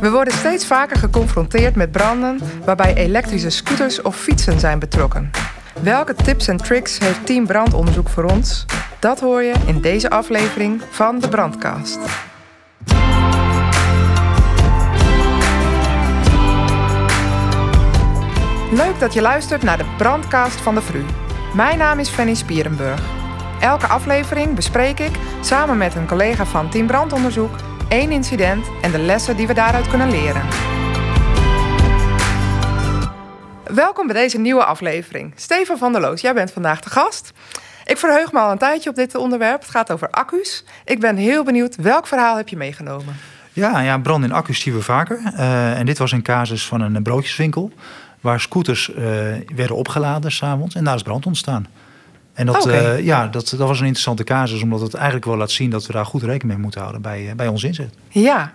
We worden steeds vaker geconfronteerd met branden waarbij elektrische scooters of fietsen zijn betrokken. Welke tips en tricks heeft Team Brandonderzoek voor ons? Dat hoor je in deze aflevering van de Brandcast. Leuk dat je luistert naar de Brandcast van de VRU. Mijn naam is Fanny Spierenburg. Elke aflevering bespreek ik samen met een collega van Team Brandonderzoek één incident en de lessen die we daaruit kunnen leren. Welkom bij deze nieuwe aflevering. Stefan van der Loos, jij bent vandaag de gast. Ik verheug me al een tijdje op dit onderwerp. Het gaat over accu's. Ik ben heel benieuwd, welk verhaal heb je meegenomen? Ja, ja brand in accu's zien we vaker. Uh, en dit was een casus van een broodjeswinkel... waar scooters uh, werden opgeladen s'avonds en daar is brand ontstaan. En dat, uh, ja, dat, dat was een interessante casus, omdat het eigenlijk wel laat zien dat we daar goed rekening mee moeten houden bij, bij ons inzet. Ja,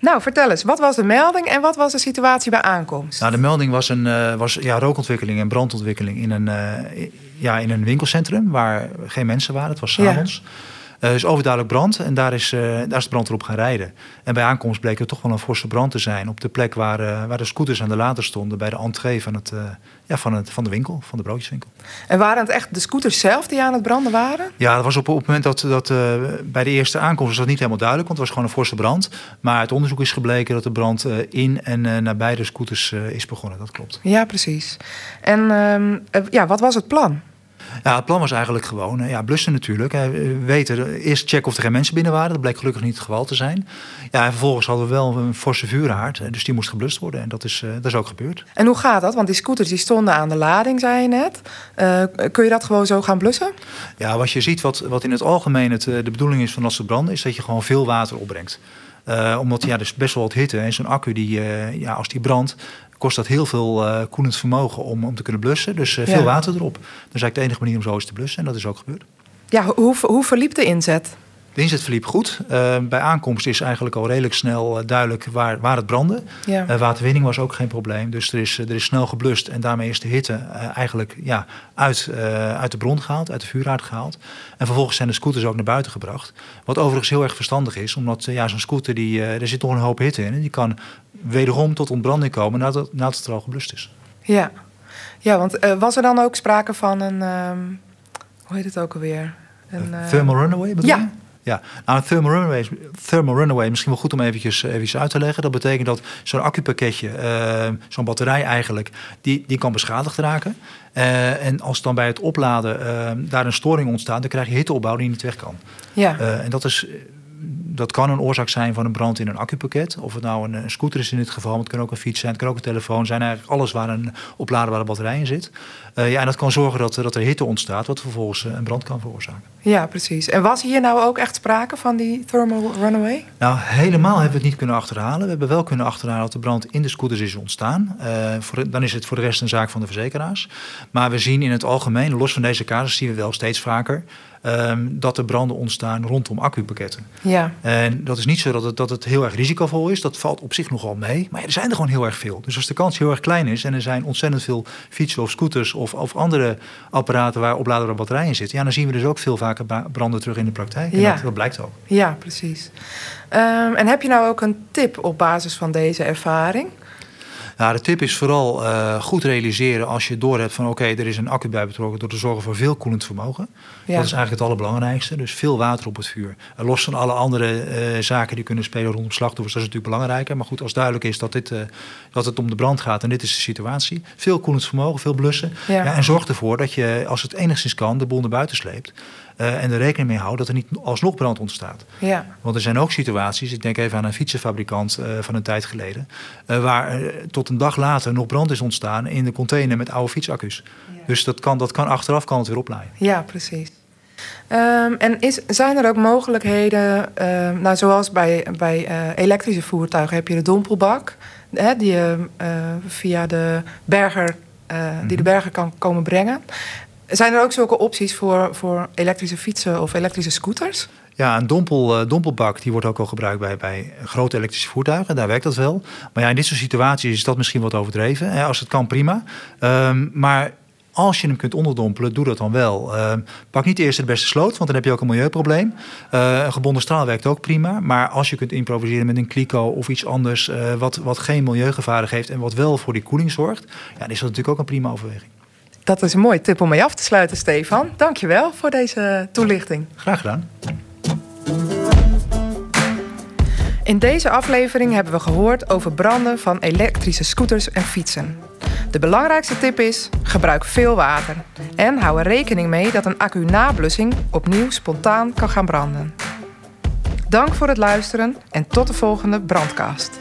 nou vertel eens, wat was de melding en wat was de situatie bij aankomst? Nou, de melding was, een, uh, was ja, rookontwikkeling en brandontwikkeling in een, ja, in een winkelcentrum waar geen mensen waren. Het was s'avonds. Ja. Uh, is overduidelijk brand en daar is, uh, daar is de brand erop gaan rijden. En bij aankomst bleek er toch wel een forse brand te zijn op de plek waar, uh, waar de scooters aan de lader stonden, bij de entree van, het, ja, van, het, van de winkel, van de broodjeswinkel. En waren het echt de scooters zelf die aan het branden waren? Ja, dat was op, op het moment dat, dat bij de eerste aankomst was dat niet helemaal duidelijk, want het was gewoon een forse brand. Maar uit onderzoek is gebleken dat de brand in en nabij de scooters is begonnen. Dat klopt. Ja, precies. En ehm, ja, wat was het plan? Ja, het plan was eigenlijk gewoon ja, blussen natuurlijk. We weten eerst checken of er geen mensen binnen waren. Dat bleek gelukkig niet het geval te zijn. Ja, en vervolgens hadden we wel een forse vuurhaard. Dus die moest geblust worden. En dat is, dat is ook gebeurd. En hoe gaat dat? Want die scooters die stonden aan de lading, zei je net. Uh, kun je dat gewoon zo gaan blussen? Ja, wat je ziet, wat, wat in het algemeen het, de bedoeling is van als ze branden... is dat je gewoon veel water opbrengt. Uh, omdat ja, er is best wel wat hitte. En zo'n accu, die, uh, ja, als die brandt, kost dat heel veel uh, koelend vermogen om, om te kunnen blussen. Dus uh, veel ja. water erop. Dat is eigenlijk de enige manier om zo eens te blussen. En dat is ook gebeurd. Ja, hoe, hoe verliep de inzet? De inzet verliep goed. Uh, bij aankomst is eigenlijk al redelijk snel duidelijk waar, waar het brandde. Ja. waterwinning was ook geen probleem. Dus er is, er is snel geblust. En daarmee is de hitte eigenlijk ja, uit, uit de bron gehaald, uit de vuurhaard gehaald. En vervolgens zijn de scooters ook naar buiten gebracht. Wat overigens heel erg verstandig is. Omdat ja, zo'n scooter, die, er zit nog een hoop hitte in. En die kan wederom tot ontbranding komen nadat, nadat het er al geblust is. Ja, ja want was er dan ook sprake van een, um, hoe heet het ook alweer? Een, thermal runaway bedoel ja. Ja, nou, een thermal runaway, thermal runaway misschien wel goed om eventjes, eventjes uit te leggen. Dat betekent dat zo'n accupakketje, uh, zo'n batterij eigenlijk, die, die kan beschadigd raken. Uh, en als dan bij het opladen uh, daar een storing ontstaat, dan krijg je hitteopbouw die niet weg kan. Ja. en dat is dat kan een oorzaak zijn van een brand in een accupakket. Of het nou een, een, scooter is in dit geval, maar het kan ook een fiets zijn, het kan ook een telefoon zijn. Eigenlijk alles waar een opladerbare batterij in zit. Uh, ja, en dat kan zorgen dat, dat er hitte ontstaat, wat vervolgens een brand kan veroorzaken. Ja, precies. En was hier nou ook echt sprake van die thermal runaway? Nou, helemaal hebben we het niet kunnen achterhalen. We hebben wel kunnen achterhalen dat de brand in de scooters is ontstaan. Uh, voor, dan is het voor de rest een zaak van de verzekeraars. Maar we zien in het algemeen, los van deze casus, zien we wel steeds vaker um, dat er branden ontstaan rondom accupakketten. Ja. En dat is niet zo dat het, dat het heel erg risicovol is. Dat valt op zich nogal mee. Maar ja, er zijn er gewoon heel erg veel. Dus als de kans heel erg klein is en er zijn ontzettend veel fietsen of scooters of, of andere apparaten waar opladerbare batterijen in zitten, ja, dan zien we dus ook veel vaker branden terug in de praktijk. En Ja. dat, dat blijkt ook. Ja, precies. Um, en heb je nou ook een tip op basis van deze ervaring? Nou, de tip is vooral uh, goed realiseren als je doorhebt van oké, okay, er is een accu bij betrokken door te zorgen voor veel koelend vermogen. Ja. Dat is eigenlijk het allerbelangrijkste. Dus veel water op het vuur. En los van alle andere uh, zaken die kunnen spelen rondom slachtoffers, dat is natuurlijk belangrijker. Maar goed, als duidelijk is dat, dit, uh, dat het om de brand gaat en dit is de situatie. Veel koelend vermogen, veel blussen. Ja. Ja, en zorg ervoor dat je, als het enigszins kan, de boel naar buiten sleept. Uh, en er rekening mee houdt dat er niet alsnog brand ontstaat. Ja. Want er zijn ook situaties, ik denk even aan een fietsenfabrikant uh, van een tijd geleden, uh, waar tot een dag later nog brand is ontstaan in de container met oude fietsaccu's. Ja. Dus dat kan, dat kan achteraf kan het weer oplaaien. Ja, precies. Um, en is, zijn er ook mogelijkheden, uh, nou, zoals bij, bij uh, elektrische voertuigen heb je de dompelbak, hè, die je uh, via de berger, mm-hmm. die de berger kan komen brengen. Zijn er ook zulke opties voor, voor elektrische fietsen of elektrische scooters? Ja, een dompel, uh, dompelbak die wordt ook al gebruikt bij, bij grote elektrische voertuigen. Daar werkt dat wel. Maar ja, in dit soort situaties is dat misschien wat overdreven. Als het kan, prima. Um, maar Als je hem kunt onderdompelen, doe dat dan wel. Uh, pak niet eerst de beste sloot, want dan heb je ook een milieuprobleem. Uh, een gebonden straal werkt ook prima. Maar als je kunt improviseren met een kliko of iets anders... Uh, wat, wat geen milieugevaren geeft en wat wel voor die koeling zorgt... Ja, dan is dat natuurlijk ook een prima overweging. Dat is een mooie tip om mee af te sluiten, Stefan. Dankjewel voor deze toelichting. Graag gedaan. In deze aflevering hebben we gehoord over branden van elektrische scooters en fietsen. De belangrijkste tip is: gebruik veel water. En hou er rekening mee dat een accu na blussing opnieuw spontaan kan gaan branden. Dank voor het luisteren en tot de volgende brandcast.